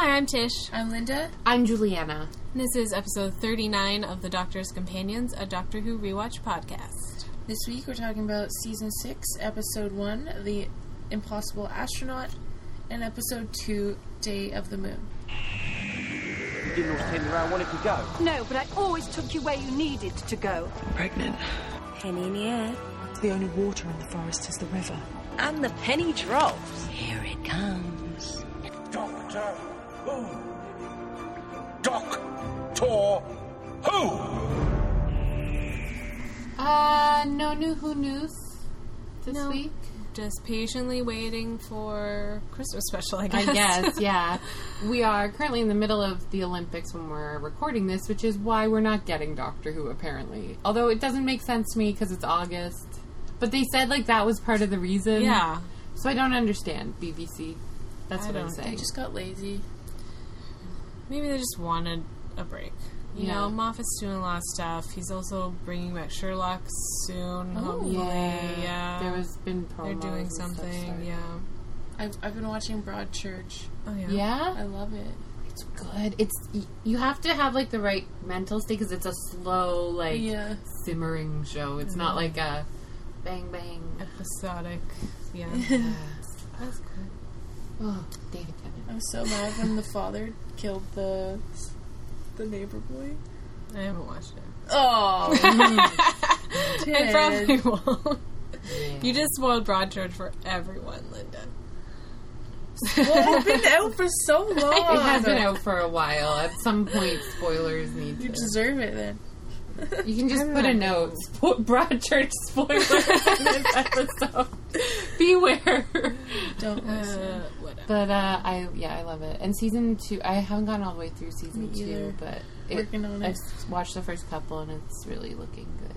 Hi, I'm Tish. I'm Linda. I'm Juliana. This is episode 39 of The Doctor's Companions, a Doctor Who rewatch podcast. This week we're talking about season 6, episode 1, The Impossible Astronaut, and episode 2, Day of the Moon. You didn't all stand around wanting to go. No, but I always took you where you needed to go. Pregnant. Penny in the air. The only water in the forest is the river. And the penny drops. Here it comes. Doctor Who? Uh, no new Who news this No. week. Just patiently waiting for Christmas special, I guess. I guess, yeah. We are currently in the middle of the Olympics when we're recording this, which is why we're not getting Doctor Who, apparently. Although it doesn't make sense to me because it's August. But they said, like, that was part of the reason. yeah. So I don't understand, BBC. That's I what I'm don't. They just got lazy. Maybe they just wanted a break. You Yeah. know, Moffat's doing a lot of stuff. He's also bringing back Sherlock soon, oh, hopefully. yeah. Yeah. There has been promos They're doing and something, started. yeah. I've, I've been watching Broadchurch. Oh, yeah. Yeah? I love it. It's good. It's y- you have to have like the right mental state because it's a slow, like Yeah. simmering show. It's not mm-hmm. like a bang bang. Episodic. Yeah. That's good. Oh, David Tennant. I was so mad when the father killed the the neighbor boy. I haven't watched it. Oh, I probably won't. Yeah. You just spoiled Broadchurch for everyone, Linda. well, it's been out for so long. It has been out for a while. At some point, spoilers need You to. deserve it then. You can just put a note. Spo- Broadchurch spoilers in this episode. Beware. Don't listen. Uh. But uh, I yeah, I love it. And season two, I haven't gone all the way through season two, but Working on it. I've watched the first couple, and it's really looking good.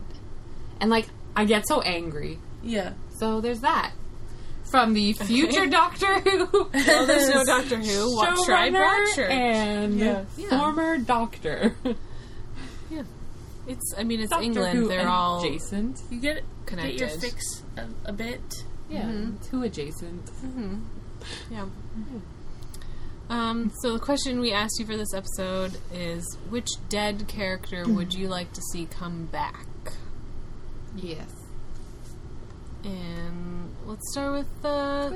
And like, I get so angry. Yeah. So there's that. From the future Doctor Who, Well, there's no Doctor Who. Showrunner Broadchurch. and Yeah. former Doctor. It's. I mean, it's Doctor England. Who They're all. adjacent. You get Connected. get your fix a, a bit. Yeah, mm-hmm. mm-hmm. too adjacent. Mm-hmm. Yeah. Hmm. Um, so the question we asked you for this episode is: Which dead character hmm. would you like to see come back? Yes. And let's start with uh,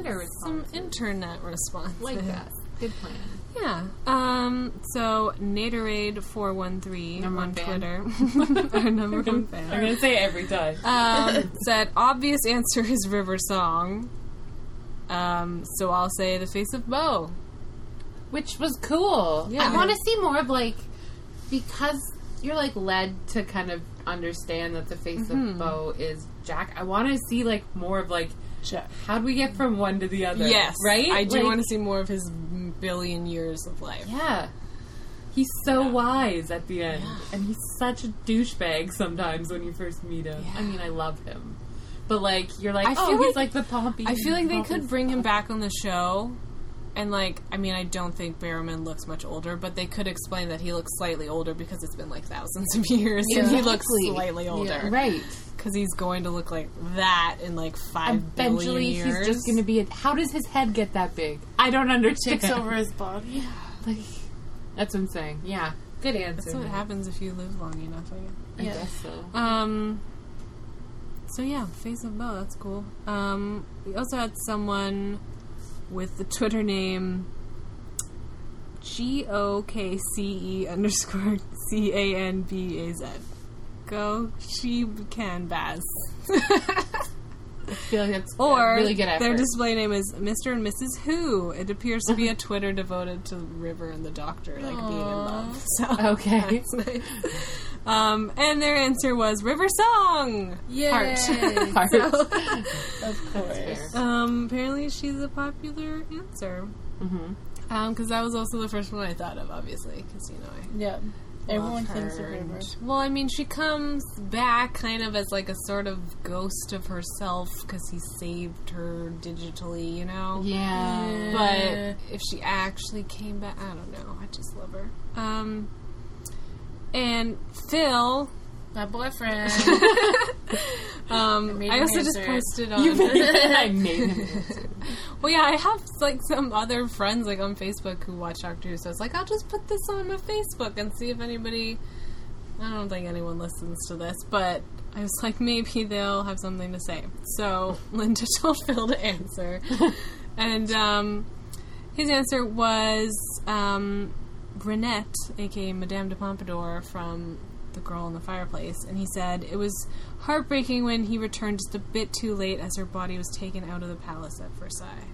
some internet responses. Like that. Good plan. Yeah. Um, so Naderade413 Number on one. Twitter, our number one fan, I'm gonna say it every time. um, said obvious answer is River Song. Um, so I'll say the face of Boe. which was cool. Yeah. I want to see more of like because you're like led to kind of understand that the face Mm-hmm. of Boe is Jack. I want to see like more of like how do we get from one to the other? Yes, right. I do Like, want to see more of his billion years of life. Yeah. He's so wise at the end, and he's such a douchebag sometimes when you first meet him. I mean, I love him, but like you're like, I oh, feel he's like- like, the Pompey. I feel like they could bring him back on the show. And like, I mean, I don't think Barrowman looks much older, but they could explain that he looks slightly older because it's been like thousands of years, and he looks slightly older, right. Because he's going to look like that in like five billion Eventually, years. he's just going to be. A, how does his head get that big? I don't understand. Takes over his body. Yeah, Like, that's what I'm saying. Yeah, good answer. That's what man. happens if you live long enough. I guess. I Yeah. guess so. Um. So yeah, face of Boe. That's cool. Um. We also had someone with the Twitter name G O K C E underscore C A N B A Z. Go she can Baz. I feel like that's Or really good effort. their display name is Mr. and Mrs. Who. It appears to be a Twitter devoted to River and the Doctor, like being in love. So okay. nice. Um, and their answer was River Song. Yay! Heart. of course. Um, apparently she's a popular answer. Mm-hmm. Um, because that was also the first one I thought of, obviously, because you know I Yeah. Everyone thinks of. River. Well, I mean, she comes back kind of as like a sort of ghost of herself because he saved her digitally, you know. Yeah. But if she actually came back, I don't know. I just love her. Um, and Phil, My boyfriend. um, made I also just answer posted on. I made him. Well, yeah, I have like some other friends like on Facebook who watch Doctor Who, so it's like I'll just put this on my Facebook and see if anybody. I don't think anyone listens to this, but I was like, maybe they'll have something to say. So Linda told Phil to answer, and um, his answer was um, Reinette, aka Madame de Pompadour from The Girl in the Fireplace, and he said it was heartbreaking when he returned just a bit too late as her body was taken out of the palace at Versailles.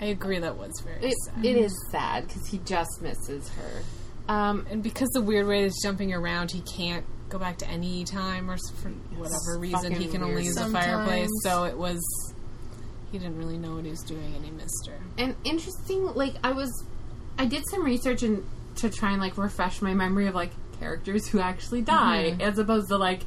I agree that was very It, sad. it is sad because he just misses her. Um, and because the weird way is jumping around, he can't go back to any time or for whatever reason he can only use the fireplace. So it was he didn't really know what he was doing, and he missed her. and interesting, like I was, I did some research and to try and like refresh my memory of like characters who actually die, as opposed to like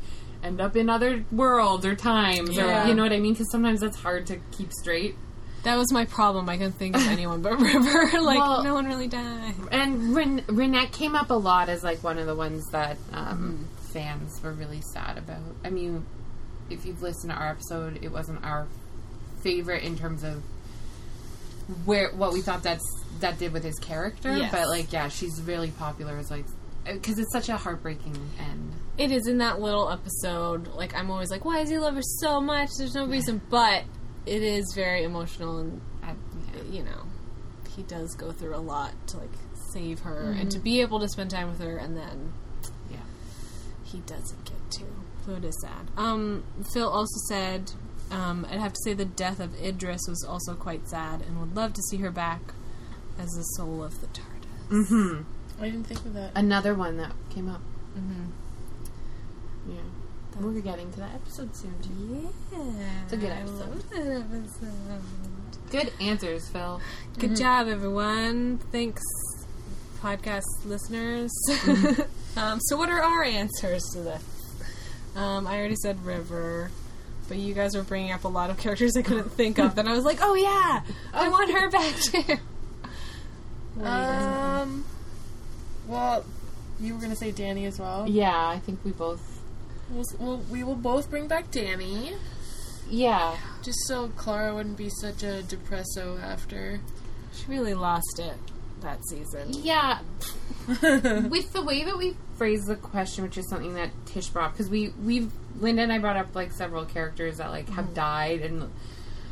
end up in other worlds or times, Yeah. or you know what I mean? Because sometimes that's hard to keep straight. That was my problem. I couldn't think of anyone but River. like Well- no one really died. And Ren- Reinette came up a lot as like one of the ones that um, fans were really sad about. I mean, if you've listened to our episode, it wasn't our favorite in terms of where what we thought that's that did with his character. Yes. But like, yeah, she's really popular as like because it's such a heartbreaking end. It is in that little episode. Like I'm always like, why does he love her so much? There's no reason, but it is very emotional, and I, you know, he does go through a lot to like save her and to be able to spend time with her, and then Yeah. he doesn't get to. So it is sad. Um, Phil also said, um, I'd have to say the death of Idris was also quite sad, and would love to see her back as the soul of the TARDIS. Mm-hmm. I didn't think of that. Another one that came up. Mm-hmm. Yeah. We're getting to that episode soon too. Yeah, It's a good I episode. love that episode. Good answers, Phil. Good job, everyone. Thanks, podcast listeners. um, so, what are our answers to this? Um, I already said River, but you guys were bringing up a lot of characters I couldn't think of. Then I was like, oh yeah, I want her back too. Um. Well, you were gonna say Danny as well. Yeah, I think we both. We'll, we'll, we will both bring back Danny, Yeah. just so Clara wouldn't be such a depresso after. She really lost it that season. Yeah. With the way that we phrase the question, which is something that Tish brought, because we we've Linda and I brought up like several characters that like have mm-hmm. died and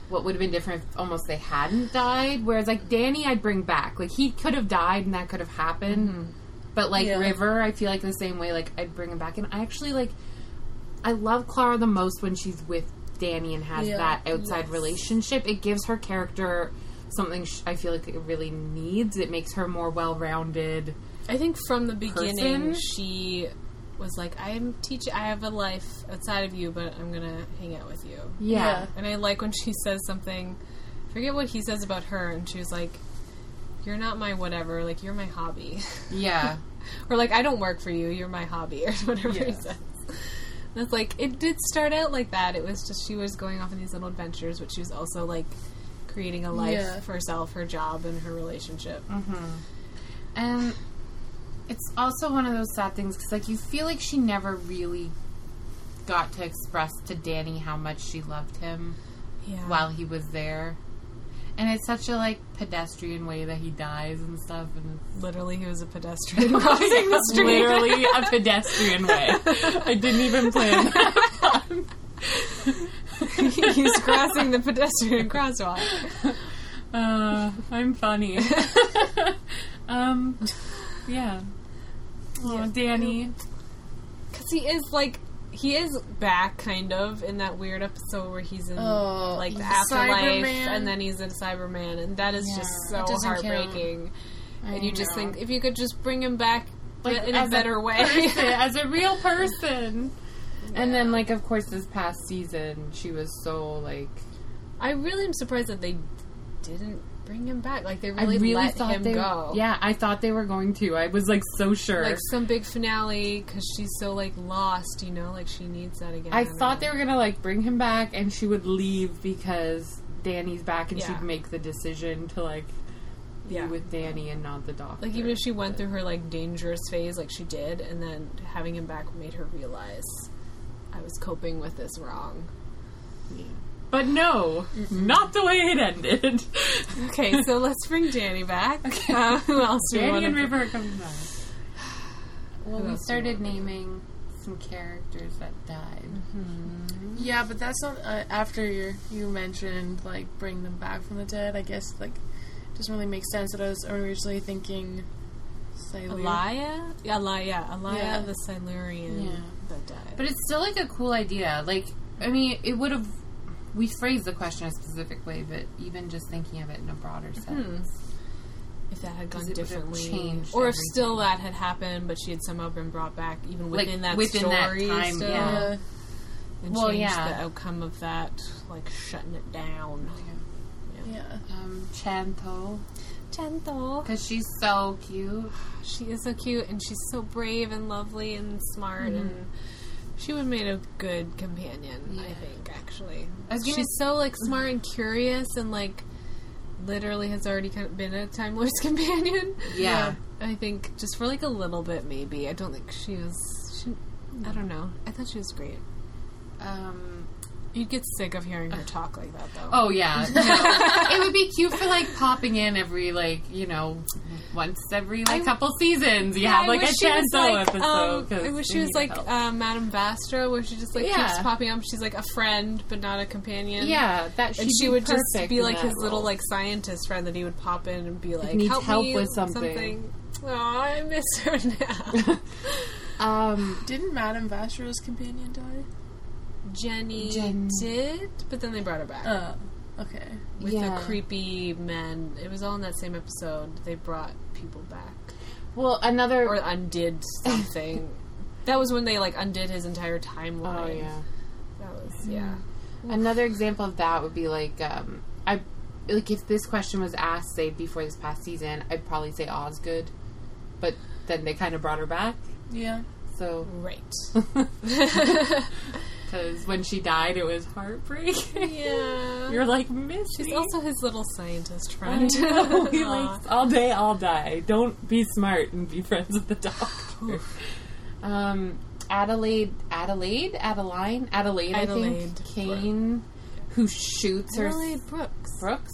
what would have been different if almost they hadn't died. Whereas like Danny, I'd bring back. Like he could have died and that could have happened. Mm-hmm. But like Yeah. River, I feel like the same way. Like I'd bring him back, and I actually like. I love Clara the most when she's with Danny and has Yeah. that outside relationship. It gives her character something sh- I feel like it really needs. It makes her more well rounded. I think from the beginning Person? she was like, "I'm teaching. I have a life outside of you, but I'm gonna hang out with you." Yeah. And I like when she says something. I forget what he says about her, and she was like, "You're not my whatever. Like you're my hobby." Yeah. or like I don't work for you. You're my hobby, or whatever he says. And it's like it did start out like that. It was just she was going off on these little adventures, but she was also like creating a life Yeah. for herself, her job, and her relationship. Mm-hmm. And it's also one of those sad things because, like, you feel like she never really got to express to Danny how much she loved him Yeah. while he was there. And it's such a like pedestrian way that he dies and stuff, and Literally, he was a pedestrian crossing the street. literally a pedestrian way. I didn't even plan. that. He's crossing the pedestrian crosswalk. Uh, I'm funny. um, yeah. Oh, Danny. Because he is like he is back kind of in that weird episode where he's in Oh, like the afterlife Cyberman. and then he's in Cyberman and that is just so doesn't heartbreaking. And you just know. think if you could just bring him back Like, in a as a better way. person, as a real person. And then, like, of course, this past season, she was so like. I really am surprised that they didn't bring him back. Like they I really, really let thought him they. go. Yeah, I thought they were going to. I was like so sure. Like some big finale because she's so like lost, you know, like she needs that again. I thought they were gonna like bring him back, and she would leave because Danny's back, and Yeah. she'd make the decision to like be Yeah. with Danny and not the doctor. Like even if she went through her like dangerous phase, like she did, and then having him back made her realize I was coping with this wrong. Yeah. But no, not the way it ended. Okay, so let's bring Danny back. Uh, who else do we Danny and to River are coming back. Well, Who we started naming some characters that died. Yeah, but that's not uh, after you you mentioned like bring them back from the dead. I guess like doesn't really make sense. That I was originally thinking. Silur. Alaya? Yeah, Alaya. Alaya, Yeah. the Silurian Yeah. that died. But it's still like a cool idea. Like, I mean, it would have. We phrased the question a specific way, but even just thinking of it in a broader sense. if that had gone differently, changed or if still that had happened, but she had somehow been brought back, even Like, within that within that story, time, still, yeah. and Well, changed yeah. the outcome of that, like shutting it down. Yeah. Um, Chantho, Gentle. because she's so cute. She is so cute, and she's so brave and lovely and smart, and she would have made a good companion. I think actually, I gonna- she's so like smart and curious, and like literally has already kind of been a Time Lord's companion. Yeah. I think just for like a little bit, maybe. I don't think she was. She, I don't know. I thought she was great. Um, You'd get sick of hearing her talk like that, though. oh yeah, no. it would be cute for like popping in every like you know once every like I- couple seasons. You Yeah, have like a wish she was Chantho like, episode. um, 'cause I wish she was like help. uh, Madame Vastra, where she just like Yeah. keeps popping up. She's like a friend, but not a companion. yeah, that and she'd she be would just be like that his little like scientist friend that he would pop in and be like, needs "Help, help me with something." Oh, I miss her now. um Didn't Madame Vastra's companion die? Jenny Jen- did, but then they brought her back Oh, okay. with yeah. the creepy men. It was all in that same episode. They brought people back well another or undid something. that was when they like undid his entire timeline. oh yeah that was yeah. Another example of that would be like um, I like if this question was asked say before this past season, I'd probably say Osgood, but then they kind of brought her back. Yeah. So Right. because when she died, it was heartbreaking. yeah. You're like Missy. She's also his little scientist I friend. He likes all day, all die. Don't be smart and be friends with the doctor. um, Adelaide, Adelaide, Adeline, Adelaide, I Adelaide think. Kane, who shoots her Adelaide Brooks. Brooks.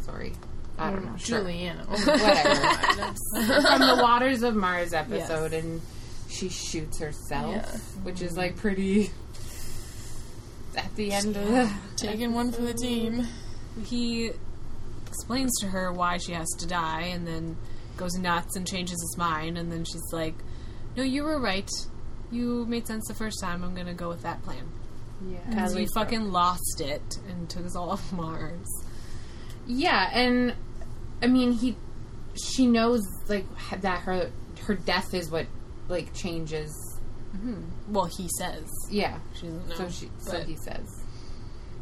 Sorry, I don't know. Sure. Juliana. whatever. From the Waters of Mars episode, and she shoots herself, Yeah. which is like pretty. At the end of the Taking one for the team. He explains to her why she has to die, and then goes nuts and changes his mind, and then she's like, "No, you were right. You made sense the first time. I'm gonna go with that plan." yeah, Because we fucking lost it and took us all off Mars. yeah, and I mean he, she knows like that her her death is what like changes. Well, he says Yeah, she doesn't know. so she so he says.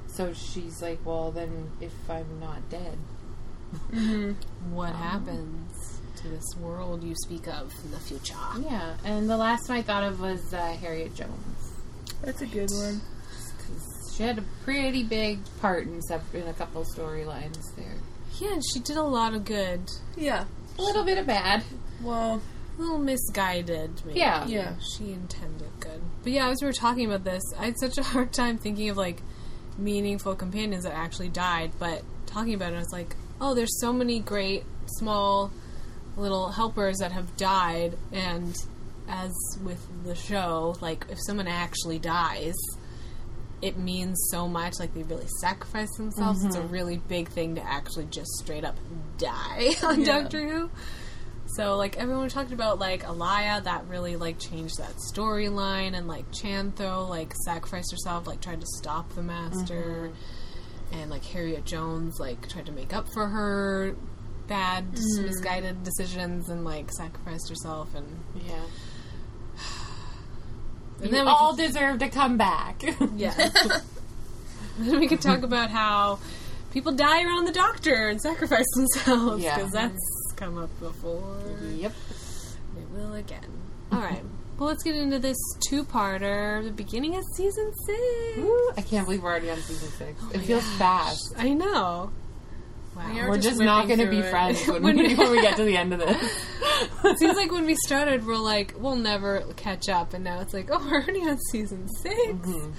So she's like, well, then if I'm not dead, what happens to this world you speak of in the future? yeah. And the last one I thought of was uh, Harriet Jones. That's a good one. She had a pretty big part in, sep- in a couple storylines there. Yeah, and she did a lot of good. Yeah. A little bit of bad. Well, A little misguided, maybe. Yeah. Yeah. She intended good. But yeah, as we were talking about this, I had such a hard time thinking of like meaningful companions that actually died. But talking about it, I was like, oh, there's so many great small little helpers that have died. And as with the show, like if someone actually dies, it means so much. Like they really sacrifice themselves. It's a mm-hmm. really big thing to actually just straight up die on Yeah. Doctor Who. So like everyone talked about like Alaya that really like changed that storyline and like Chantho like sacrificed herself like tried to stop the master mm-hmm. and like Harriet Jones like tried to make up for her bad mm-hmm. misguided decisions and like sacrificed herself and Yeah. and You then we all deserve to come back. yeah then we could talk about how people die around the doctor and sacrifice themselves Yeah. because come up before yep. It will again. All right. Well, let's get into this two-parter, the beginning of season six. Ooh, I can't believe we're already on season six. it feels fast. I know. Wow. We are We're just just not going to be it. friends when, When we, we- when we get to the end of this. It seems like when we started, we're like, we'll never catch up, and now it's like, oh, we're already on season 6 Mm-hmm.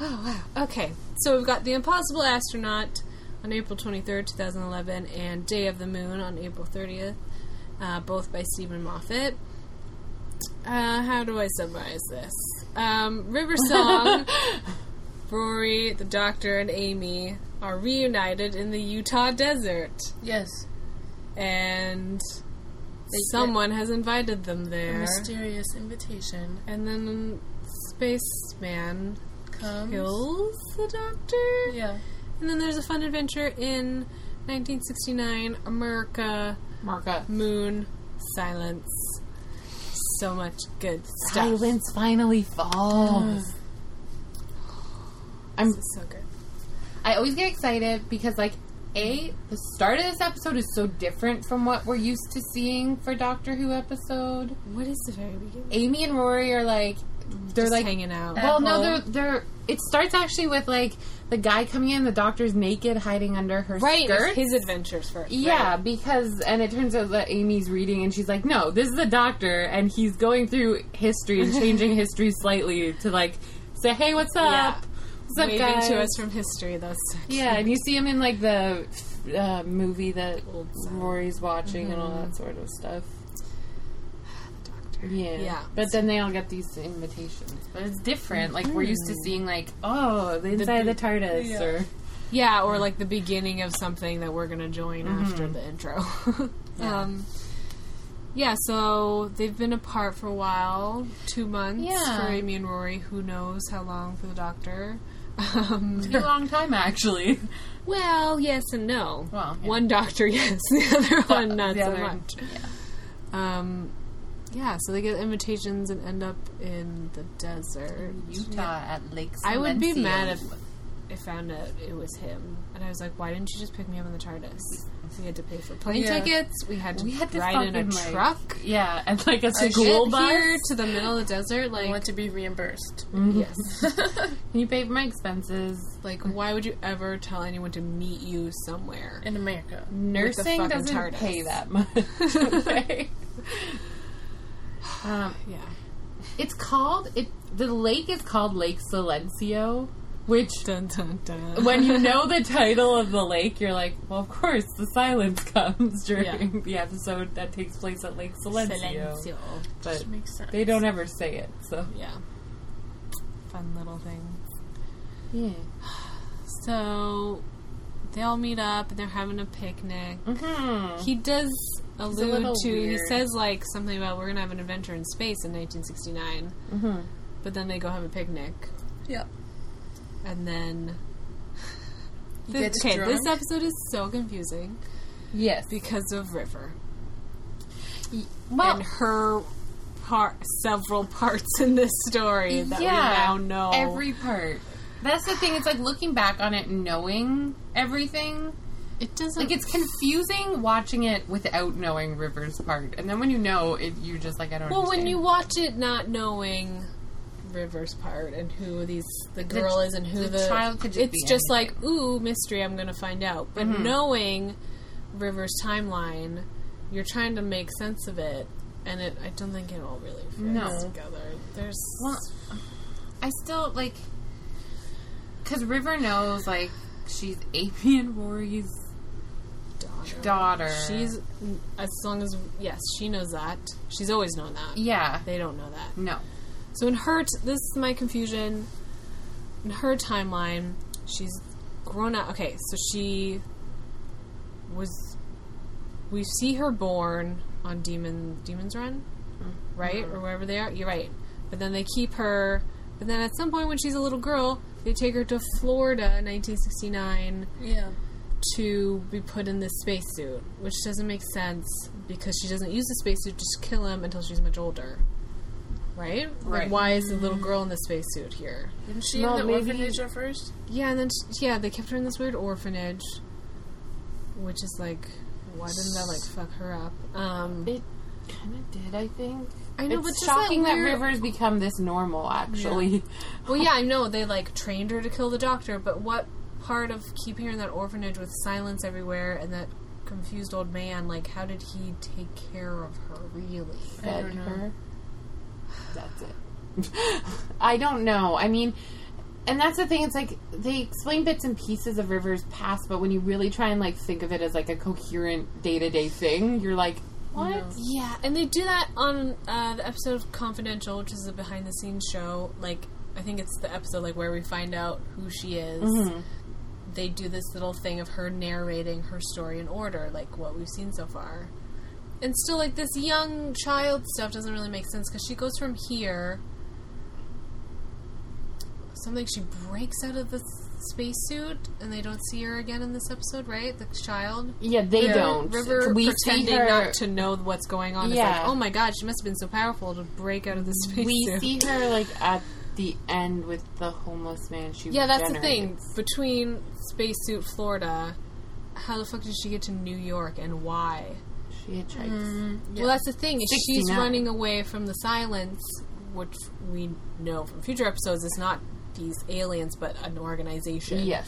Oh wow. Okay, so we've got the Impossible Astronaut on April twenty third, two thousand eleven, and Day of the Moon on April thirtieth, uh, both by Steven Moffat. Uh, how do I summarize this? Um, River Song, Rory, the Doctor, and Amy are reunited in the Utah desert, Yes. and They someone has invited them A there. mysterious invitation And then Spaceman comes. kills the Doctor. Yeah. And then there's a fun adventure in 1969 America, Marka. Moon, Silence. So much good stuff. Silence finally falls. I'm This is so good. I always get excited because, like, A, the start of this episode is so different from what we're used to seeing for Doctor Who episode. What is the very beginning? Amy and Rory are like, they're Just like, hanging out. well, no, they're, they're, it starts actually with, like, the guy coming in, the doctor's naked, hiding under her right, skirt. his adventures first. Yeah, right. because and it turns out that Amy's reading and she's like, "No, this is the doctor and he's going through history and changing history slightly to like say, "Hey, what's up? Yeah. What's up, Waving guys?" to us from history. That's so Yeah, and you see him in like the uh, movie that Old Rory's watching and all that sort of stuff. Yeah. Yeah. But then they all get these invitations. But it's different. Like we're used to seeing like, oh, the inside of the TARDIS Yeah. or Yeah, or like the beginning of something that we're gonna join after the intro. um, yeah, so they've been apart for a while, two months Yeah. for Amy and Rory. Who knows how long for the Doctor? Um, a long time actually. well, yes and no. Well, yeah. one Doctor, yes, the other one not The so much. Um, yeah, so they get invitations and end up in the desert. Utah at Lake I would be mad if I found out it was him, and I was like, "Why didn't you just pick me up in the TARDIS? We had to pay for plane Yeah. tickets. We had to, we had to ride in a like- truck Yeah, and like a school bus. here to the middle of the desert. Like, I Like, want to be reimbursed. Mm-hmm. yes, Can you pay for my expenses? like why would you ever tell anyone to meet you somewhere? In America. Nursing doesn't TARDIS. pay that much. um, Yeah, it's called it. The lake is called Lake Silencio, which dun dun dun. when you know the title of the lake, you're like, well, of course, the silence comes during Yeah. the episode that takes place at Lake Silencio. Silencio. But Makes sense. they don't ever say it, so Yeah, fun little thing. yeah. So they all meet up and they're having a picnic. Mm-hmm. He does allude to. He says like something about we're gonna have an adventure in space in 1969, Mm-hmm. but then they go have a picnic, Yep. and then. He This- okay, drunk. this episode is so confusing Yes. because of River Well, and her part, several parts in this story that we now know. every part. That's the thing. It's like looking back on it, knowing everything. It doesn't Like it's confusing watching it without knowing River's part, and then when you know it, you just like I don't. Well, when you watch it, not knowing River's part and who these the girl ch- is and who the the, child could it's just anything. like ooh mystery. I'm going to find out. But Mm-hmm. knowing River's timeline, you're trying to make sense of it, and it I don't think it all really fits No. together. There's Well, I still like because River knows like she's Amy and Rory's daughter. daughter. She's as long as yes, she knows that. She's always known that. yeah. They don't know that. No. So in her, t- this is my confusion. In her timeline, she's grown up. Okay, so she was. We see her born on Demon Demon's Run, mm-hmm. right, or wherever they are. You're right, but then they keep her. But then at some point, when she's a little girl, they take her to Florida in 1969 Yeah. To be put in this spacesuit, which doesn't make sense because she doesn't use the spacesuit just kill him until she's much older. Right? Right. Like, why is the little girl in the spacesuit here? Wasn't she No, in the maybe- orphanage at first? Yeah, and then, sh yeah, they kept her in this weird orphanage, which is like, why didn't that, like, fuck her up? Um, It kind of did, I think. I know, it's but shocking that, that, River's become this normal. Actually, Well, yeah, I know they, like, trained her to kill the doctor, but what part of keeping her in that orphanage with silence everywhere and that confused old man, like, how did he take care of her, really? fed don't know. her. That's it. I don't know. I mean, and that's the thing. It's like they explain bits and pieces of River's past, but when you really try and like think of it as like a coherent day to day thing, you're like, what? Yeah, and they do that on uh, the episode of Confidential, which is a behind the scenes show. Like, I think it's the episode like where we find out who she is. Mm-hmm. They do this little thing of her narrating her story in order, like what we've seen so far. And still, like this young child stuff doesn't really make sense because she goes from here. Something she breaks out of the spacesuit, and they don't see her again in this episode, right? The child. Yeah, they River- don't. River we see pretending her. not to know what's going on. It's Yeah. like, oh my god, she must have been so powerful to break out of the spacesuit. we see her like at the end with the homeless man. She Yeah, that's the thing. Between spacesuit Florida, how the fuck did she get to New York and why? She hitchhikes. Mm. Well, that's the thing. Is she's running away from the silence, which we know from future episodes is not these aliens, but an organization. Yes.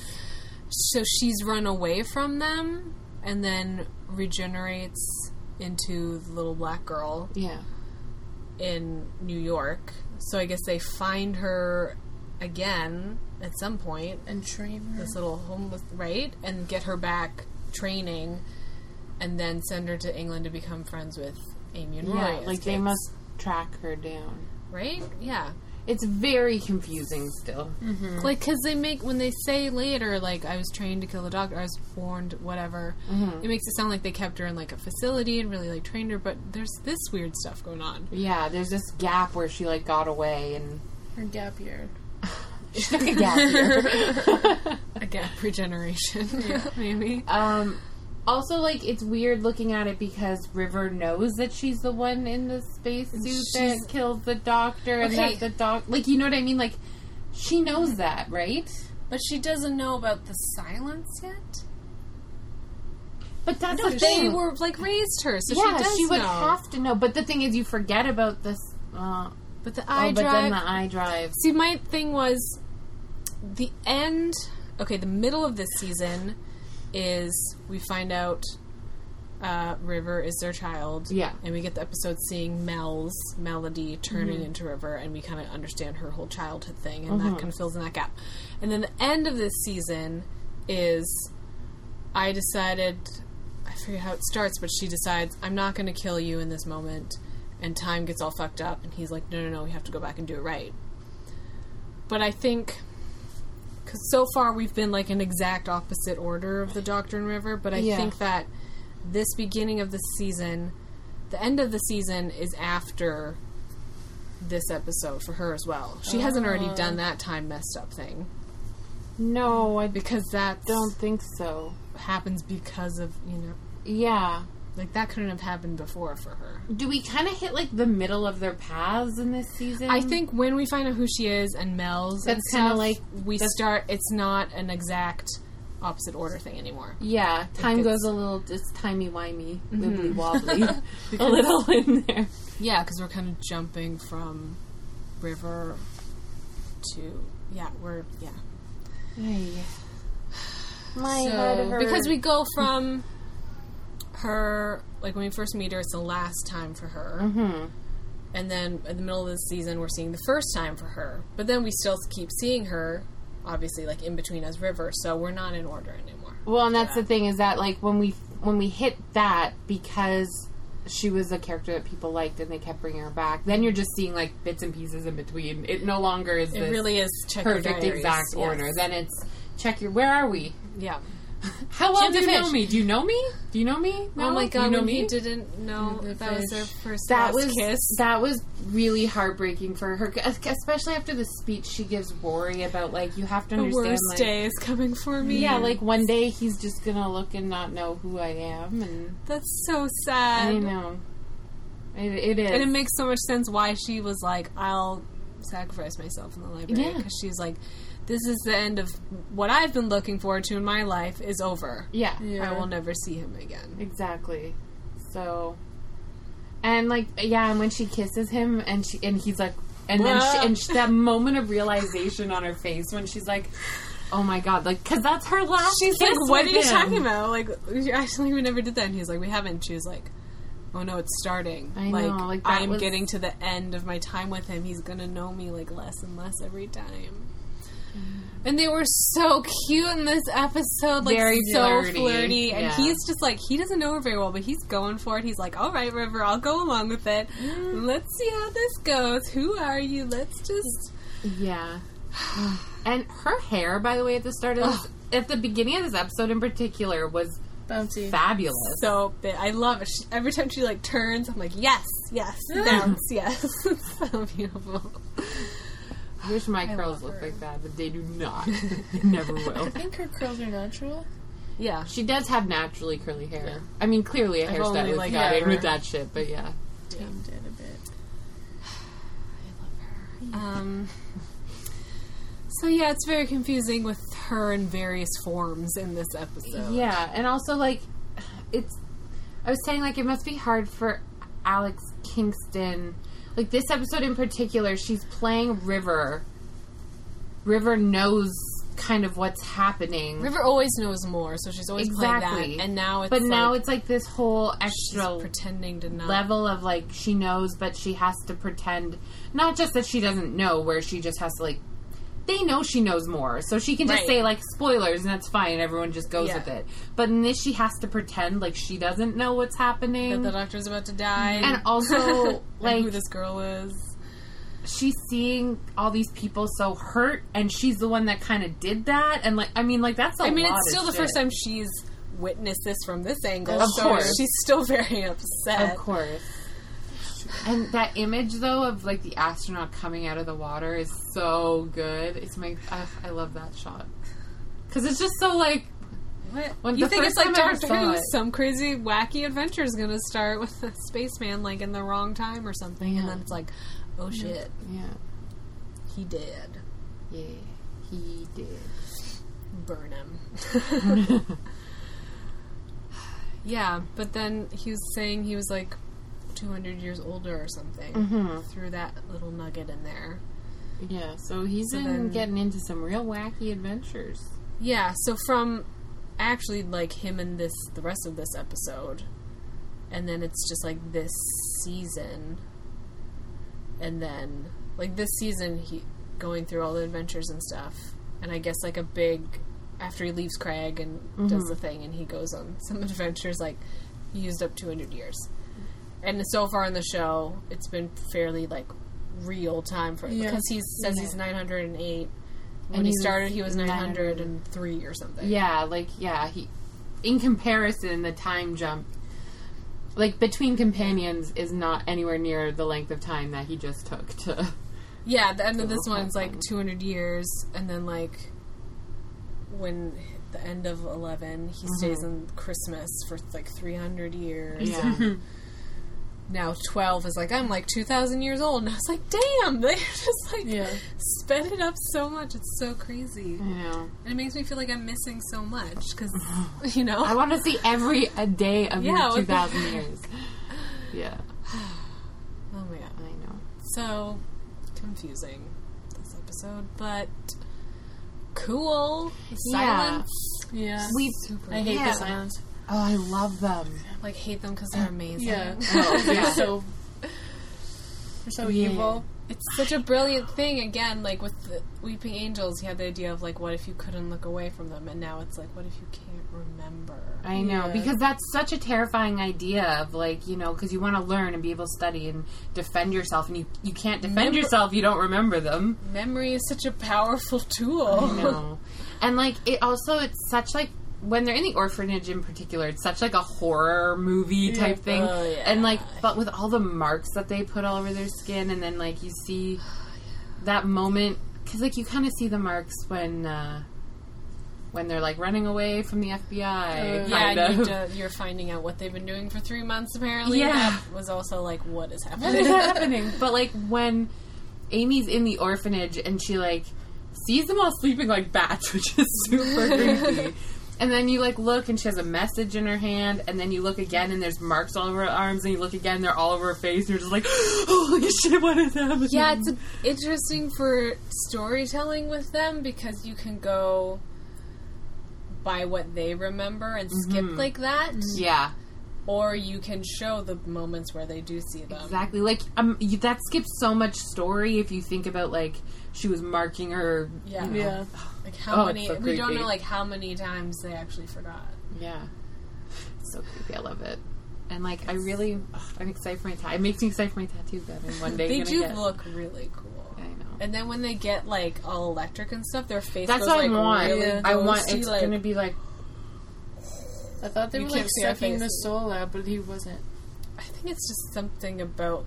So she's run away from them and then regenerates into the little black girl Yeah. in New York. So I guess they find her again at some point, And train her. this little homeless, right? And get her back training and then send her to England to become friends with Amy and Rory. Yeah. as Like they must track her down. Right? Yeah. It's very confusing still. Like, because they make, when they say later, like, I was trained to kill the doctor, I was warned, whatever, it makes it sound like they kept her in, like, a facility and really, like, trained her, but there's this weird stuff going on. Yeah, there's this gap where she like got away and Her gap year. she took a gap year. A gap regeneration, maybe. um, also, like it's weird looking at it because River knows that she's the one in the spacesuit that kills the doctor, and Okay. that the doc, like you know what I mean? Like she knows that, right? But she doesn't know about the silence yet. But that's the they thing. were like raised her, so yeah, she does would know. have to know. But the thing is, you forget about this. Uh, but the oh, eye but then the eye drive. See, my thing was the end. Okay, the middle of this season is we find out uh, River is their child. Yeah. and we get the episode seeing Mels melody turning Mm-hmm. into River, and we kind of understand her whole childhood thing, and Mm-hmm. that kind of fills in that gap. And then the end of this season is I decided. I forget how it starts, but she decides I'm not going to kill you in this moment, and time gets all fucked up, and he's like, no, no, no, we have to go back and do it right. But I think because so far we've been like an exact opposite order of the Doctor and River, but I Yeah. think that this beginning of the season, the end of the season is after this episode for her as well. She hasn't already uh. done that time messed up thing No, I because that don't think so. happens because of you know Yeah. Like that couldn't have happened before for her. Do we kind of hit like the middle of their paths in this season? I think when we find out who she is and Mels, That's kinda like- we start. It's not an exact opposite order thing anymore. Yeah, time goes a little It's timey wimey, mm-hmm. wibbly wobbly, a little in there. Yeah, because we're kind of jumping from river to yeah, we're yeah. My head So hurts. because we go from her like when we first meet her, it's the last time for her, mm-hmm. and then in the middle of the season, we're seeing the first time for her. But then we still keep seeing her, obviously, like in between as River. So we're not in order anymore. well, and that's the thing is that like when we when we hit that because she was a character that people liked and they kept bringing her back, then you're just seeing like bits and pieces in between. It no longer is It really is perfect diaries. exact Yes. order. Then it's check your where are we? Yeah. How well Jim do you know me? Do you know me? Do you know me? Oh my god, you know when me? he didn't know The that was fish. their first that last was kiss. that was really heartbreaking for her, especially after the speech she gives Rory about like you have to the understand worst like, day is coming for me. Yeah, like one day he's just gonna look and not know who I am, and that's so sad. I know it, it is. And it makes so much sense why she was like, I'll sacrifice myself in the library. Yeah. Because she's like, this is the end of what I've been looking forward to in my life is over. yeah, I will never see him again. exactly. So, and like yeah, and when she kisses him, and she and he's like, and then she, and she, that moment of realization on her face when she's like. Oh my god! Like, cause that's her last. She's kiss like, what are you him." talking about? Like, actually, we never did that. And he's like, we haven't. She was like, oh no, it's starting. I know, like, I'm was- getting to the end of my time with him. He's gonna know me like less and less every time. And they were so cute in this episode, like Very so flirty, flirty. And yeah. he's just like he doesn't know her very well, but he's going for it. He's like, "All right, River, I'll go along with it. Mm. Let's see how this goes. Who are you? Let's just." Yeah. and her hair, by the way, at the start of this, at the beginning of this episode in particular, was Bouncy. fabulous. So big. I love it. She, every time she like turns, I'm like, yes, yes, bounce, yes. So beautiful. I wish my curls looked like that, but they do not. they never will. I think her curls are natural. Yeah. She does have naturally curly hair. I mean, clearly a I've hairstylist like, got in with that shit, but yeah. Tamed it a bit. I love her. Um. So yeah, it's very confusing with her in various forms in this episode. Yeah, and also like it's I was saying like it must be hard for Alex Kingston. Like this episode in particular, she's playing River. River knows kind of what's happening. River always knows more, so she's always exactly. playing that. And now it's But now like it's like this whole extra pretending to not. level of like she knows but she has to pretend not just that she doesn't know where she just has to like they know she knows more so she can just Right. say like spoilers and that's fine and everyone just goes Yeah. with it but in this she has to pretend like she doesn't know what's happening that the doctor's about to die, and also and like who this girl is. she's seeing all these people so hurt and she's the one that kind of did that and like i mean like that's a I mean, it's still the first time she's witnessed this from this angle. Of so course. she's still very upset. Of course. And that image, though, of like the astronaut coming out of the water is so good. It's my, uh, I love that shot because it's just so like What? When you think it's like Doctor Who? it- Some crazy, wacky adventure is going to start with a spaceman like in the wrong time or something, and then it's like, oh shit, yeah, he did. yeah, he did. Burn him. yeah, but then he was saying he was like 200 years older or something. Mhm. Threw that little nugget in there. Yeah, so he's So been then- getting into some real wacky adventures. Yeah, so from actually like him and this the rest of this episode and then it's just like this season and then like this season he going through all the adventures and stuff and I guess like a big after he leaves Craig and does the thing and he goes on some adventures like he used up 200 years. And so far in the show it's been fairly like real time for Yeah. because he says he's 908 when And he was started he was 900. 903 or something. Yeah, like yeah, he in comparison the time jump like between companions is not anywhere near the length of time that he just took to Yeah, the end of this one's like 200 years, and then like when the end of 11, he stays in Christmas for like 300 years. Mm-hmm. Yeah. Now 12 is like, I'm like 2,000 years old. And I was like, damn, they just like Yeah. sped it up so much. It's so crazy. you know. And it makes me feel like I'm missing so much because, you know. I want to see every a day of Yeah, your with- 2000 years. Yeah, oh my god. I know. So confusing, this episode, but cool. The Yeah. Silence. Yeah. We I hate yeah. the silence. Oh, I love them. like hate them because they're amazing. Yeah. Oh, They're yeah. so they're so Yeah. evil. It's such a brilliant thing. Again, like with the Weeping Angels, you had the idea of like, what if you couldn't look away from them, and now it's like, what if you can't remember? I know Yeah. because that's such a terrifying idea of like you know because you want to learn and be able to study and defend yourself and you you can't defend Remember- yourself you don't remember them. Memory is such a powerful tool. I know, and like it also it's such like when they're in the orphanage in particular, it's such like a horror movie type thing, Oh, yeah. and like but with all the marks that they put all over their skin, and then like you see that moment because like you kind of see the marks when. uh when they're like running away from the FBI, yeah, and you you're finding out what they've been doing for three months. Apparently, Yeah. that was also like, what is happening? is happening? But like when Amy's in the orphanage and she like sees them all sleeping like bats, which is super creepy. And then you like look and she has a message in her hand, and then you look again and there's marks all over her arms, and you look again, they're all over her face, and you're just like, holy shit, what is happening? Yeah, it's interesting for storytelling with them because you can go by what they remember and skip Mm-hmm. like that. yeah, or you can show the moments where they do see them. Exactly. Like um, that skips so much story if you think about like she was marking her. Yeah. you know, Yeah. Like how Oh, many? so we don't know like how many times they actually forgot. Yeah. It's so creepy. I love it. And like, I really, ugh, I'm excited for my tattoo. It makes me excited for my tattoo that I'm one day They do get. look really cool. I know. And then when they get like all electric and stuff, their face That's goes what like I want. really I want ghosty, it's like, gonna be like I thought they were like sucking the soul out, but he wasn't. I think it's just something about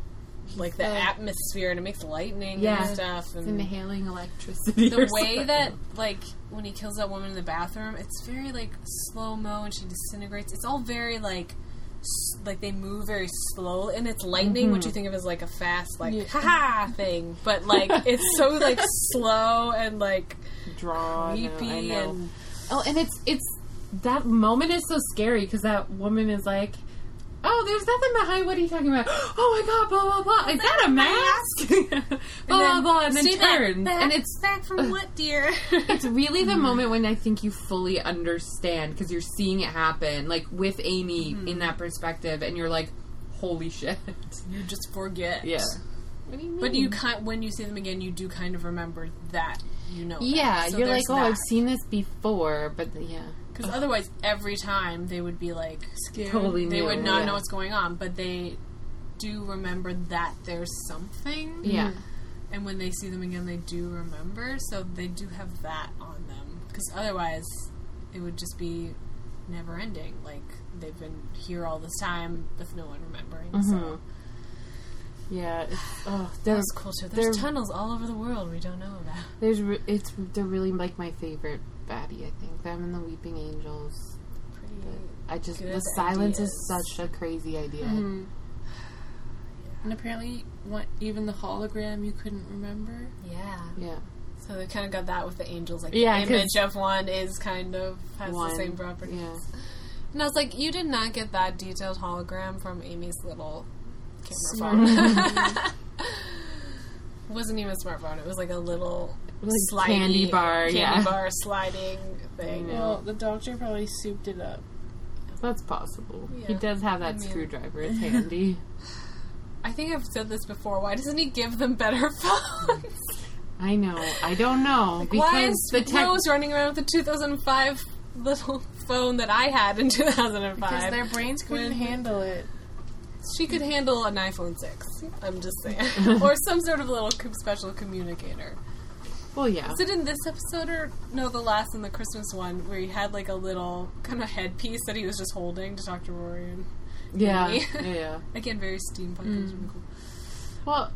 like the felt- atmosphere and it makes lightning Yeah. and stuff it's and inhaling electricity. the way something. that like when he kills that woman in the bathroom, it's very like slow mo and she disintegrates. It's all very like s- like they move very slow and it's lightning, which mm-hmm. you think of as like a fast like Yeah. haha thing, but like it's so like slow and like drawn, creepy I and oh, and it's it's that moment is so scary because that woman is like. Oh, there's nothing behind. What are you talking about? Oh my god! Blah blah blah. Is that a mask? blah blah blah. And then "Stay back, turns, back, and it's back from what, dear? it's really the moment when I think you fully understand because you're seeing it happen, like with Amy Mm-hmm. in that perspective, and you're like, "Holy shit!" you just forget. Yeah. What do you mean? But you kind when you see them again, you do kind of remember that you know. yeah, that. So you're like, "Oh, that. I've seen this before," but yeah, Because otherwise, every time they would be like Scared. totally. they new, would not yeah. know what's going on, but they do remember that there's something. Yeah, And when they see them again, they do remember. So they do have that on them. Because otherwise, it would just be never ending. Like they've been here all this time with no one remembering. Mm-hmm. So yeah. It's, oh, they're, that's cool too. There's tunnels all over the world we don't know about. there's re- it's they're really like my favorite baddie. I think them and the Weeping Angels. Pretty. I just Good the silence ideas. is such a crazy idea. Mm-hmm. And apparently, what even the hologram you couldn't remember. Yeah. Yeah, So they kind of got that with the angels. Like Yeah, the 'cause- image of one is kind of has one. the same properties. Yeah. And I was like, you did not get that detailed hologram from Amy's little camera phone. it wasn't even a smartphone. It was like a little Like slidey candy bar, candy yeah. bar sliding thing. Well, the doctor probably souped it up. That's possible. He does have that I mean- screwdriver. It's handy. I think I've said this before. Why doesn't he give them better phones? I know. I don't know Why because is the tech. Rose running around with a 2005 little phone that I had in 2005? Because their brains couldn't When- handle it. She could handle an iPhone 6. I'm just saying. or some sort of little special communicator. Well, yeah. Is it in this episode or no, the last in the Christmas one where he had like a little kind of headpiece that he was just holding to talk to Rory and Yeah, Amy? yeah, yeah. again very steampunk. It was really hmm. cool. Well,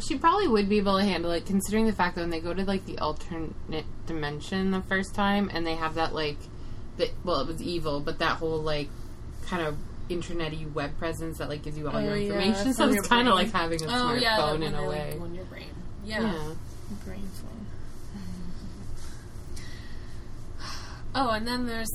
she probably would be able to handle it, considering the fact that when they go to like the alternate dimension the first time, and they have that like, the, well, it was evil, but that whole like kind of internety web presence that like gives you all Oh, your yeah, information. so it's kind of like having a Oh smartphone when in a way. go in your brain. Yeah. Yeah. Brain phone. Oh, and then there's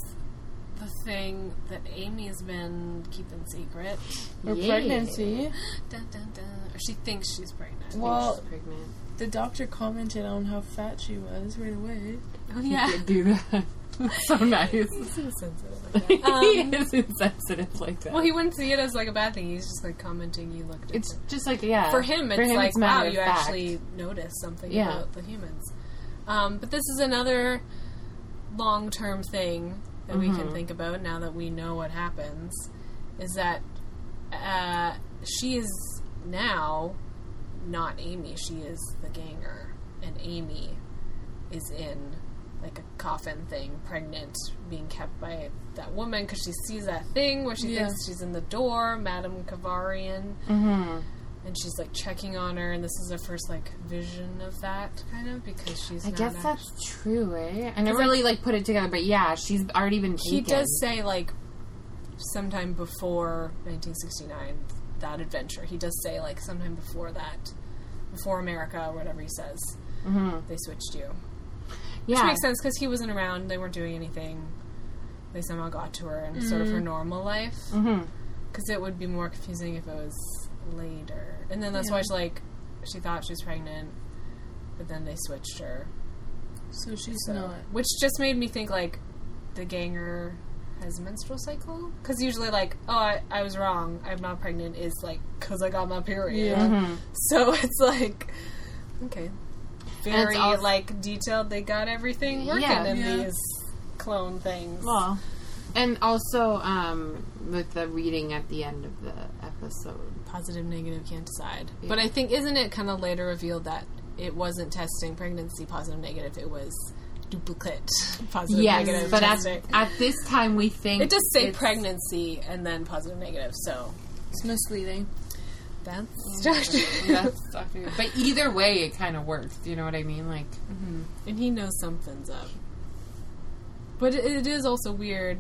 the thing that Amy's been keeping secret. Her Yeah. pregnancy. Dun, dun, dun. Or she thinks she's pregnant. Well, She's pregnant. the doctor commented on how fat she was right away. oh yeah. He Could do that. so nice. He's so sensitive like he that. Um, is insensitive like that. well, he wouldn't see it as like a bad thing. He's just like commenting. You look. Different. it's just like yeah. for him, it's like a matter wow, you fact. actually noticed something Yeah. about the humans. Um, but this is another long-term thing that we Mm-hmm. can think about now that we know what happens. Is that uh, she is now not Amy. She is the ganger, and Amy is in like a coffin thing, pregnant, being kept by that woman because she sees that thing where she Yeah. thinks she's in the door, Madame Kovarian Mm-hmm. And she's like checking on her, and this is her first like vision of that kind of because she's. I guess act- that's true, eh? I never really like put it together, but yeah, she's already been taken. he does say like sometime before 1969 that adventure. He does say like sometime before that, before America or whatever he says. Mhm. They switched you, Yeah, which makes sense because he wasn't around. They weren't doing anything. They somehow got to her in sort of her normal life. Because it would be more confusing if it was later. And then that's why she like she thought she was pregnant, but then they switched her. So she's So, not. which just made me think like the ganger has a menstrual cycle because usually like oh I, I was wrong I'm not pregnant is like because I got my period Mm-hmm. so it's like okay very also- like detailed they got everything working Yeah. in Yeah. these clone things Well, and also um, with the reading at the end of the episode. Positive negative can't decide Yeah. but I think isn't it kind of later revealed that it wasn't testing pregnancy positive negative it was duplicate positive Yes, negative but at, at this time we think it does say pregnancy and then positive negative so It's misleading. that's oh, That's Dr. But either way, it kind of works. Do you know what I mean? Like, mm-hmm. Mm-hmm. and he knows something's up. But it, it is also weird.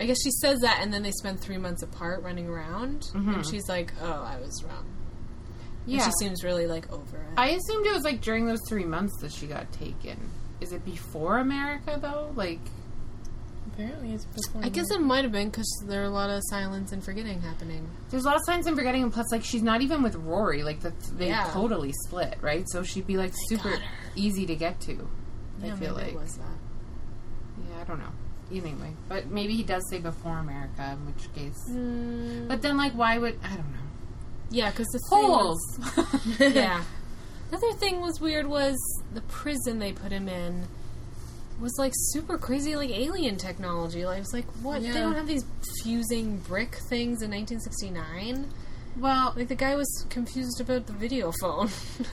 I guess she says that, and then they spend three months apart running around, and mm-hmm. she's like, "Oh, I was wrong." And yeah. she seems really like over it. I assumed it was like during those three months that she got taken. Is it before America though? Like, Apparently, it's before. I guess it might have been because there are a lot of silence and forgetting happening. there's a lot of signs I'm forgetting, and plus, like, she's not even with Rory. Like, the, they Yeah. totally split, right? So she'd be like super easy to get to. I feel maybe like. it was that. Yeah, I don't know. Anyway, but maybe he does say before America, in which case. Mm. But then, like, why would I don't know? Yeah, because the thing was- yeah. The other thing was weird was the prison they put him in was like super crazy, like alien technology. Like, it's like, what? They don't have these fusing brick things in 1969. well, Like the guy was confused about the video phone.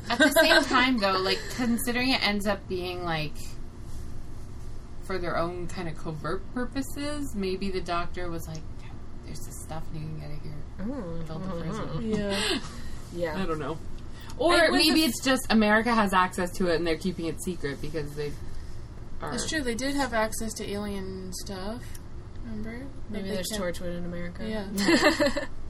At the same time, though, like considering it ends up being like for their own kind of covert purposes, maybe the doctor was like, "There's this stuff, and you can get it here." Mm, Build the prison. Yeah. yeah. I don't know. Or It maybe it's just America has access to it and they're keeping it secret because they are. It's true. They did have access to alien stuff. Remember? But Maybe they there's kept- Torchwood in America. Yeah.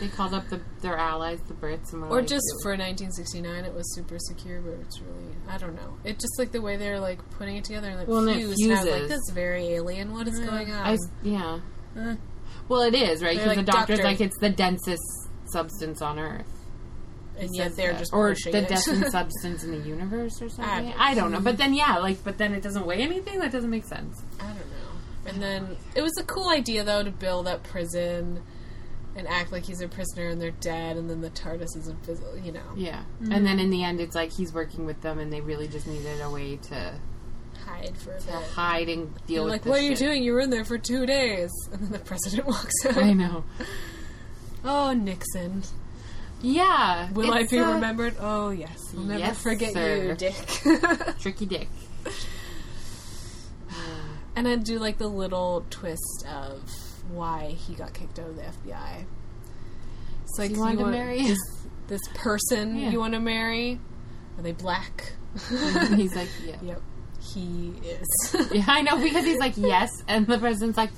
They called up the, their allies, the Brits, and Or like, just for 1969, it was super secure, but it's really I don't know. It just like the way they're like putting it together, like Well, fused. and I was like, that's very alien. What is going on? I yeah. Uh. Well, it is right because like, the doctor's "Doctor." like it's the densest substance on Earth. and yet they're that. just or the densest substance in the universe or something. don't- I don't know, but then yeah, like but then it doesn't weigh anything. That doesn't make sense. I don't know. And then it was a cool idea though to build up prison and act like he's a prisoner and they're dead, and then the TARDIS is invisible. You know, Yeah, and then in the end, it's like he's working with them, and they really just needed a way to, hide for a to bit. hide and deal They're with. like, the what are you shit." doing? You were in there for two days, and then the president walks out. I know. Oh, Nixon. Yeah. Will I be uh, remembered? Oh, yes. We'll never Yes, forget sir. you, Dick. Tricky Dick. and I'd do like the little twist of why he got kicked out of the FBI. It's like he wanted to want marry this, this person Yeah. you want to marry. Are they black? And he's like, yeah. Yep, he is. Yeah, I know because he's like yes, and the president's like,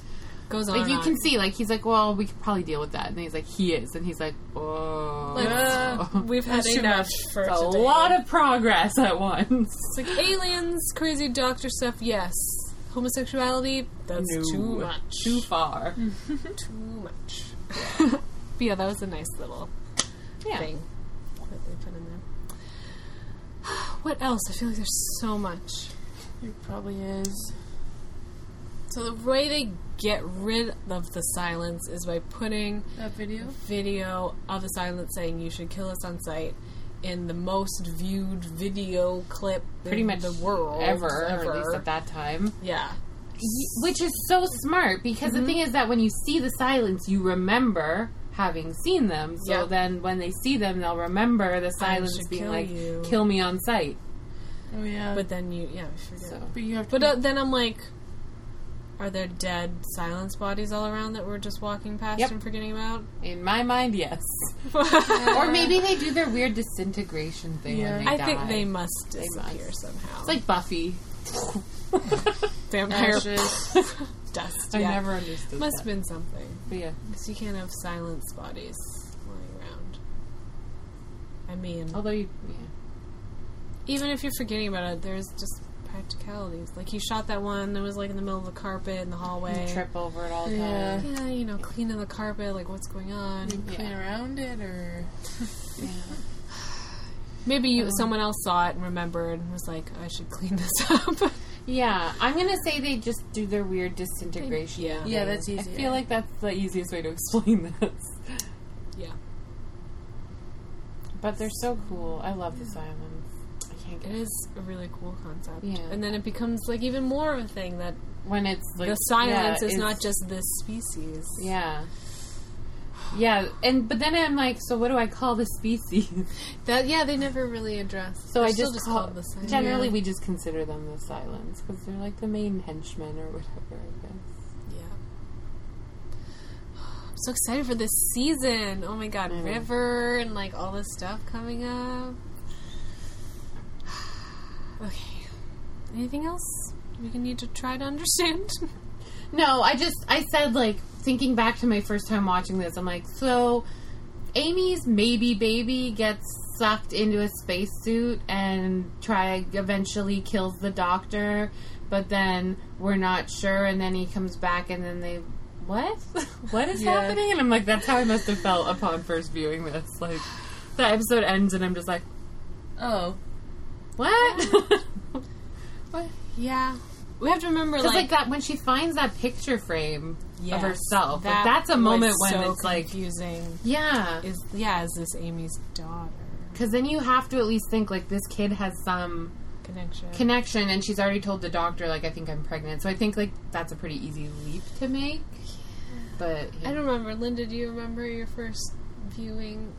Goes on. like and you on. can see, like he's like, well, we could probably deal with that, and he's like, he is, and he's like, oh, Let's- we've had enough much. for It's a today. lot of progress at once. It's like aliens, crazy doctor stuff. Yes, homosexuality. That's No. too much. Too far. too much. but yeah, that was a nice little Yeah. thing that they put in there. What else? I feel like there's so much. It probably is. So the way they get rid of the silence is by putting That video? video of the silence saying you should kill us on sight in the most viewed video clip Pretty in much the world ever, or at least at that time. Yeah. Which is so smart because the thing is that when you see the silence, you remember having seen them. So Yep. then when they see them, they'll remember the silence being kill like, you. kill me on sight. Oh, yeah. But then you, yeah, I. So. But you have to. But uh, then I'm like, are there dead silence bodies all around that we're just walking past Yep. and forgetting about? In my mind, yes. or maybe they do their weird disintegration thing Yeah. when they I die. think they must They disappear must. somehow. It's like Buffy. vampire Ashes. dust. I yeah. never understood Must that. have been something. But yeah. Because you can't have silence bodies lying around. I mean, Although you, yeah. even if you're forgetting about it, there's just practicalities. Like he shot that one that was like in the middle of the carpet in the hallway. You trip over it all the Yeah. time. Yeah, you know, cleaning the carpet, like what's going on. Clean around it, or. Yeah. Maybe you, someone else saw it and remembered and was like, I should clean this up. Yeah, I'm gonna say they just do their weird disintegration. Yeah. Yeah, thing. that's I feel like that's the easiest way to explain this. Yeah. But they're so cool. I love the silence. I It is a really cool concept. Yeah. And then it becomes like even more of a thing that when it's like the silence yeah, is not just this species. Yeah. Yeah, and but then I'm like, so what do I call the species? That yeah, they never really address. So I still just, call call the silence. generally we just consider them the silence because they're like the main henchmen or whatever. I guess. Yeah. I'm so excited for this season. Oh my god, River and like all this stuff coming up. Okay. Anything else we can need to try to understand? No, I just I said like thinking back to my first time watching this, I'm like, so Amy's maybe baby gets sucked into a spacesuit and try eventually kills the doctor, but then we're not sure, and then he comes back, and then they what what is Yeah. happening? And I'm like, that's how I must have felt upon first viewing this. Like the episode ends, and I'm just like, Oh. What? what? yeah. We have to remember Because like, like, that when she finds that picture frame yes, of herself, like, that's a moment when so it's like, confusing. yeah, Is yeah, is this Amy's daughter because then you have to at least think like this kid has some connection? connection, and she's already told the doctor like I think I'm pregnant. So I think like that's a pretty easy leap to make. But I don't remember. Linda, do you remember your first viewing?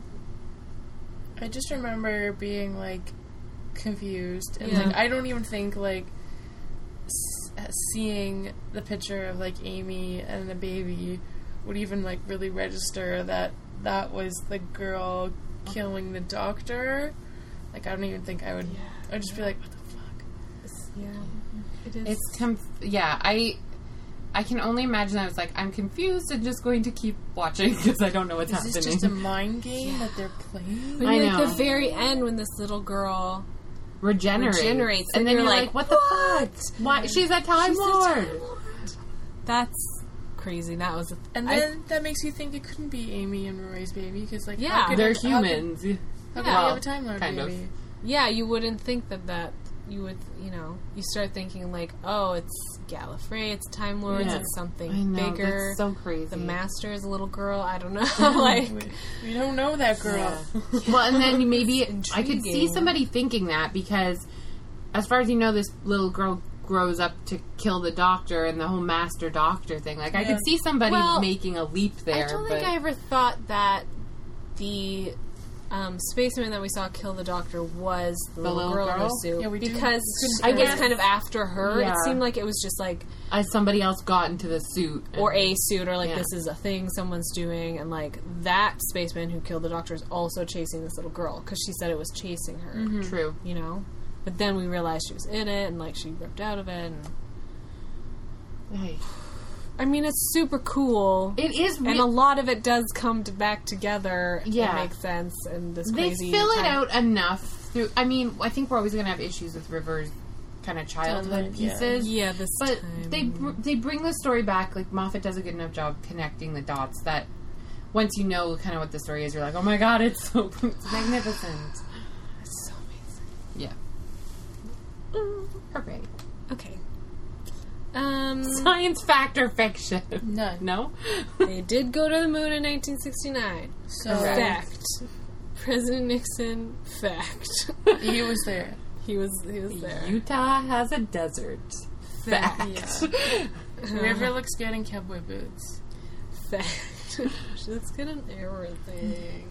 I just remember being like confused and Yeah. like I don't even think like s- seeing the picture of like Amy and the baby would even like really register that that was the girl killing the doctor. Like I don't even think I would. I'd just be like, what the fuck? Yeah, it is. it's conf- yeah I. I can only imagine I was like, I'm confused and just going to keep watching because I don't know what's Is happening. this just a mind game that they're playing? I you're at know. the very end, when this little girl regenerates, regenerates, and, then you're you're like, like, what the fuck? Why she's a time She's a lord? Time Lord. That's crazy. That was, a, And I- then that makes you think it couldn't be Amy and Roy's baby because like Yeah. how could They're it- how could- humans. How could Yeah. they have a time lord kind of. baby? yeah, you wouldn't think that that you would, you know, you start thinking like, oh, it's Gallifrey, it's Time Lords, Yeah. it's something I know, bigger. that's so crazy. the Master is a little girl. I don't know, like. We, we don't know that girl. well, and then maybe I could see somebody thinking that because, as far as you know, this little girl grows up to kill the doctor and the whole master doctor thing. Like, I could see somebody Well, making a leap there. I don't but think I ever thought that the um, spaceman that we saw kill the doctor was the, little, little girl, in the suit Yeah, we because couldn't I guess- kind of after her. Yeah. It seemed like it was just like as somebody else got into the suit or a suit or like Yeah. this is a thing someone's doing and like that spaceman who killed the doctor is also chasing this little girl because she said it was chasing her. Mm-hmm. true. You know. But then we realized she was in it, and like she ripped out of it. And Hey. I mean, it's super cool. It is. and a lot of it does come to back together. Yeah. it makes sense. And this they crazy fill it out enough. Through. I mean, I think we're always going to have issues with River's kind of childhood Timeline, yeah. pieces. Yeah, this But time. they br- they bring the story back. Like Moffat does a good enough job connecting the dots that once you know kind of what the story is, you're like, oh my god, it's so it's magnificent. It's so amazing. Yeah. Hooray. Okay. Um, Science fact or fiction? None. No. they did go to the moon in 1969. So Fact. President Nixon. Fact. he was there. he was. He was there. Utah has a desert. Fact. River looks good in cowboy boots. Fact. Let's get an error thing.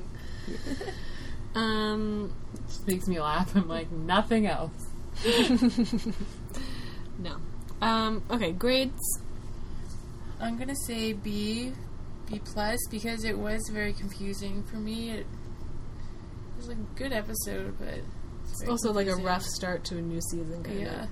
um. Just makes me laugh. I'm like nothing else. No. Um. Okay. Grades. I'm gonna say B, B plus because it was very confusing for me. It, it was a good episode, but it's very Also, like a rough start to a new season. Kind Yeah. of.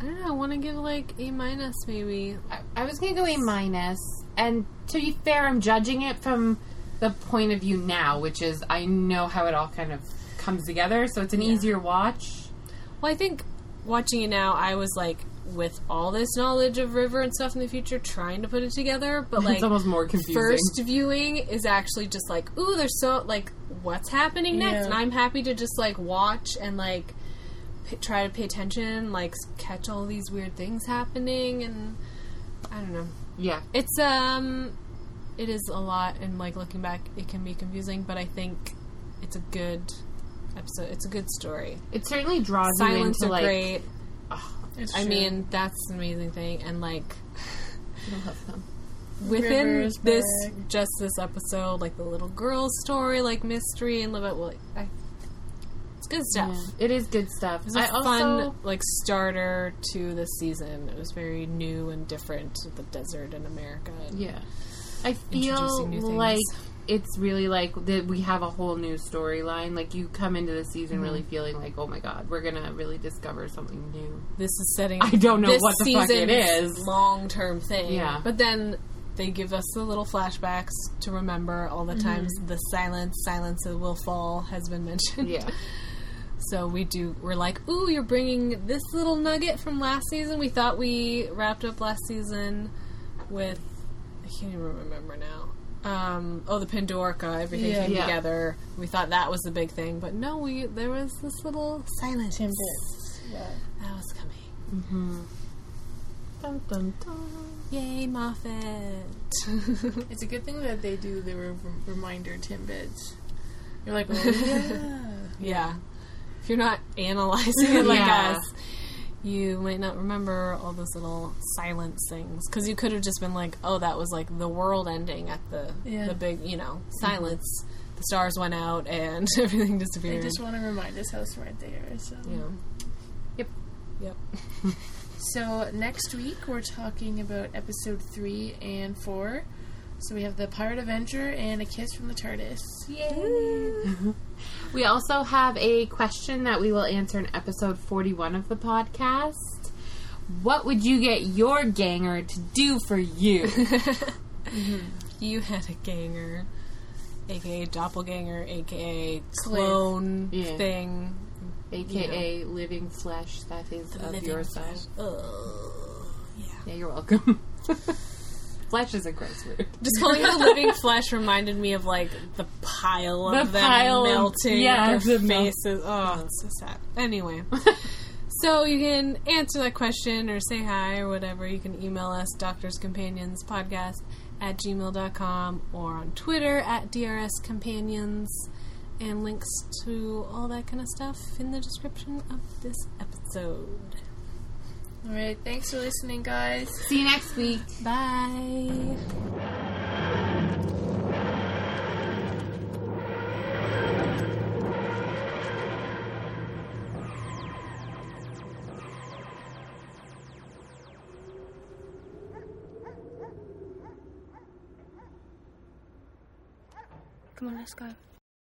I don't know. I want to give like A minus, maybe. I, I was gonna go A minus, and to be fair, I'm judging it from the point of view now, which is I know how it all kind of comes together, so it's an easier watch. Well, I think watching it now, I was like, with all this knowledge of River and stuff in the future, trying to put it together. But like, it's almost more confusing. first viewing is actually just like, ooh, there's so like, what's happening next? Yeah. And I'm happy to just like watch and like p- try to pay attention, like catch all these weird things happening, and I don't know. Yeah. It's um, it is a lot, and like looking back, it can be confusing, but I think it's a good episode. It's a good story. It certainly draws you into are like great. It's I true. mean, that's an amazing thing, and like I love them. within this just this episode, like the little girl story, like mystery and love it. Well, I, it's good stuff. Yeah, it is good stuff. It was a I also fun like starter to the season. It was very new and different. To the desert in America. and- Yeah. I feel new things. It's really like that we have a whole new storyline. Like you come into the season Mm-hmm. really feeling like, oh my god, we're gonna really discover something new. This is setting. I don't know this what the fuck it is. Long term thing. Yeah. But then they give us the little flashbacks to remember all the times the silence, silence will fall has been mentioned. Yeah. So we do. We're like, ooh, you're bringing this little nugget from last season. We thought we wrapped up last season with. I can't even remember now. Um, oh, the Pandorica, everything Yeah. came Yeah. together. We thought that was the big thing, but no, we there was this little silence. Yeah. That was coming. mhm Dun, dun, dun. Yay, Moffat! It's a good thing that they do the re- reminder timbits. You're like, oh yeah. yeah, if you're not analyzing it like us, you might not remember all those little silence things because you could have just been like, "Oh, that was like the world ending at the Yeah. the big, you know, mm-hmm. silence. The stars went out and everything They disappeared." just want to remind us how smart they are. So. yeah. Yep. Yep. So next week we're talking about episode three and four. So we have the Pirate Avenger and a kiss from the TARDIS. Yay! We also have a question that we will answer in episode 41 of the podcast. What would you get your ganger to do for you? You had a ganger, aka doppelganger, aka clone Yeah. thing. AKA living flesh that is of living your flesh. size. Ugh. Yeah, you're welcome. flesh is a gross word. Just calling it a living flesh reminded me of like the pile of them pile of- melting yeah, their the faces. Oh, it's so sad. Anyway. So you can answer that question or say hi or whatever. You can email us, Doctors Companions Podcast at gmail.com or on Twitter at DRS Companions. And links to all that kind of stuff in the description of this episode. All right, thanks for listening, guys. See you next week. Bye. Come on, let's go.